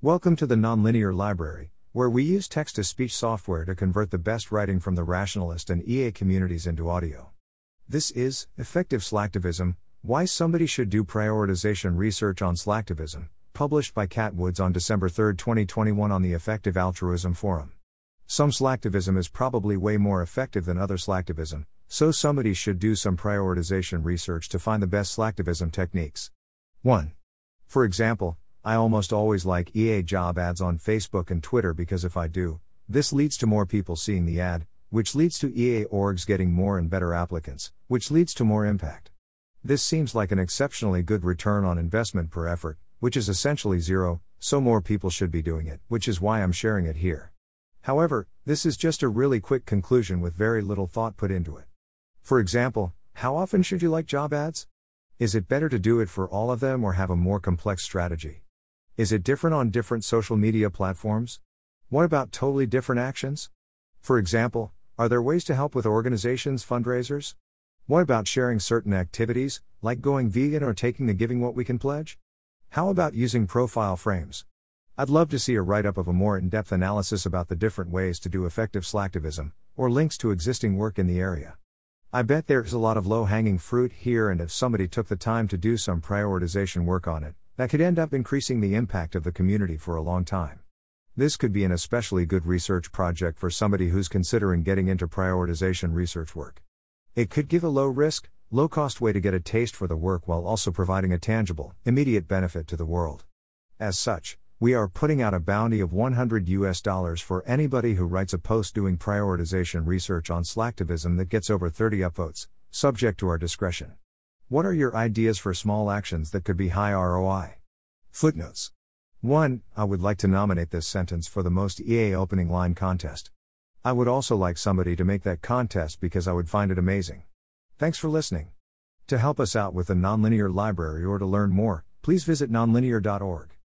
Welcome to the Nonlinear Library, where we use text to speech software to convert the best writing from the rationalist and EA communities into audio. This is Effective Slacktivism Why Somebody Should Do Prioritization Research on Slacktivism, published by Kat Woods on December 3, 2021, on the Effective Altruism Forum. Some slacktivism is probably way more effective than other slacktivism, so somebody should do some prioritization research to find the best slacktivism techniques. 1. For example, I almost always like EA job ads on Facebook and Twitter because if I do, this leads to more people seeing the ad, which leads to EA orgs getting more and better applicants, which leads to more impact. This seems like an exceptionally good return on investment per effort, which is essentially zero, so more people should be doing it, which is why I'm sharing it here. However, this is just a really quick conclusion with very little thought put into it. For example, how often should you like job ads? Is it better to do it for all of them or have a more complex strategy? Is it different on different social media platforms? What about totally different actions? For example, are there ways to help with organizations' fundraisers? What about sharing certain activities, like going vegan or taking the Giving What We Can pledge? How about using profile frames? I'd love to see a write up of a more in depth analysis about the different ways to do effective slacktivism, or links to existing work in the area. I bet there's a lot of low hanging fruit here, and if somebody took the time to do some prioritization work on it, that could end up increasing the impact of the community for a long time. This could be an especially good research project for somebody who's considering getting into prioritization research work. It could give a low risk, low cost way to get a taste for the work while also providing a tangible, immediate benefit to the world. As such, we are putting out a bounty of 100 US dollars for anybody who writes a post doing prioritization research on slacktivism that gets over 30 upvotes, subject to our discretion. What are your ideas for small actions that could be high ROI? Footnotes 1. I would like to nominate this sentence for the most EA opening line contest. I would also like somebody to make that contest because I would find it amazing. Thanks for listening. To help us out with the Nonlinear Library or to learn more, please visit nonlinear.org.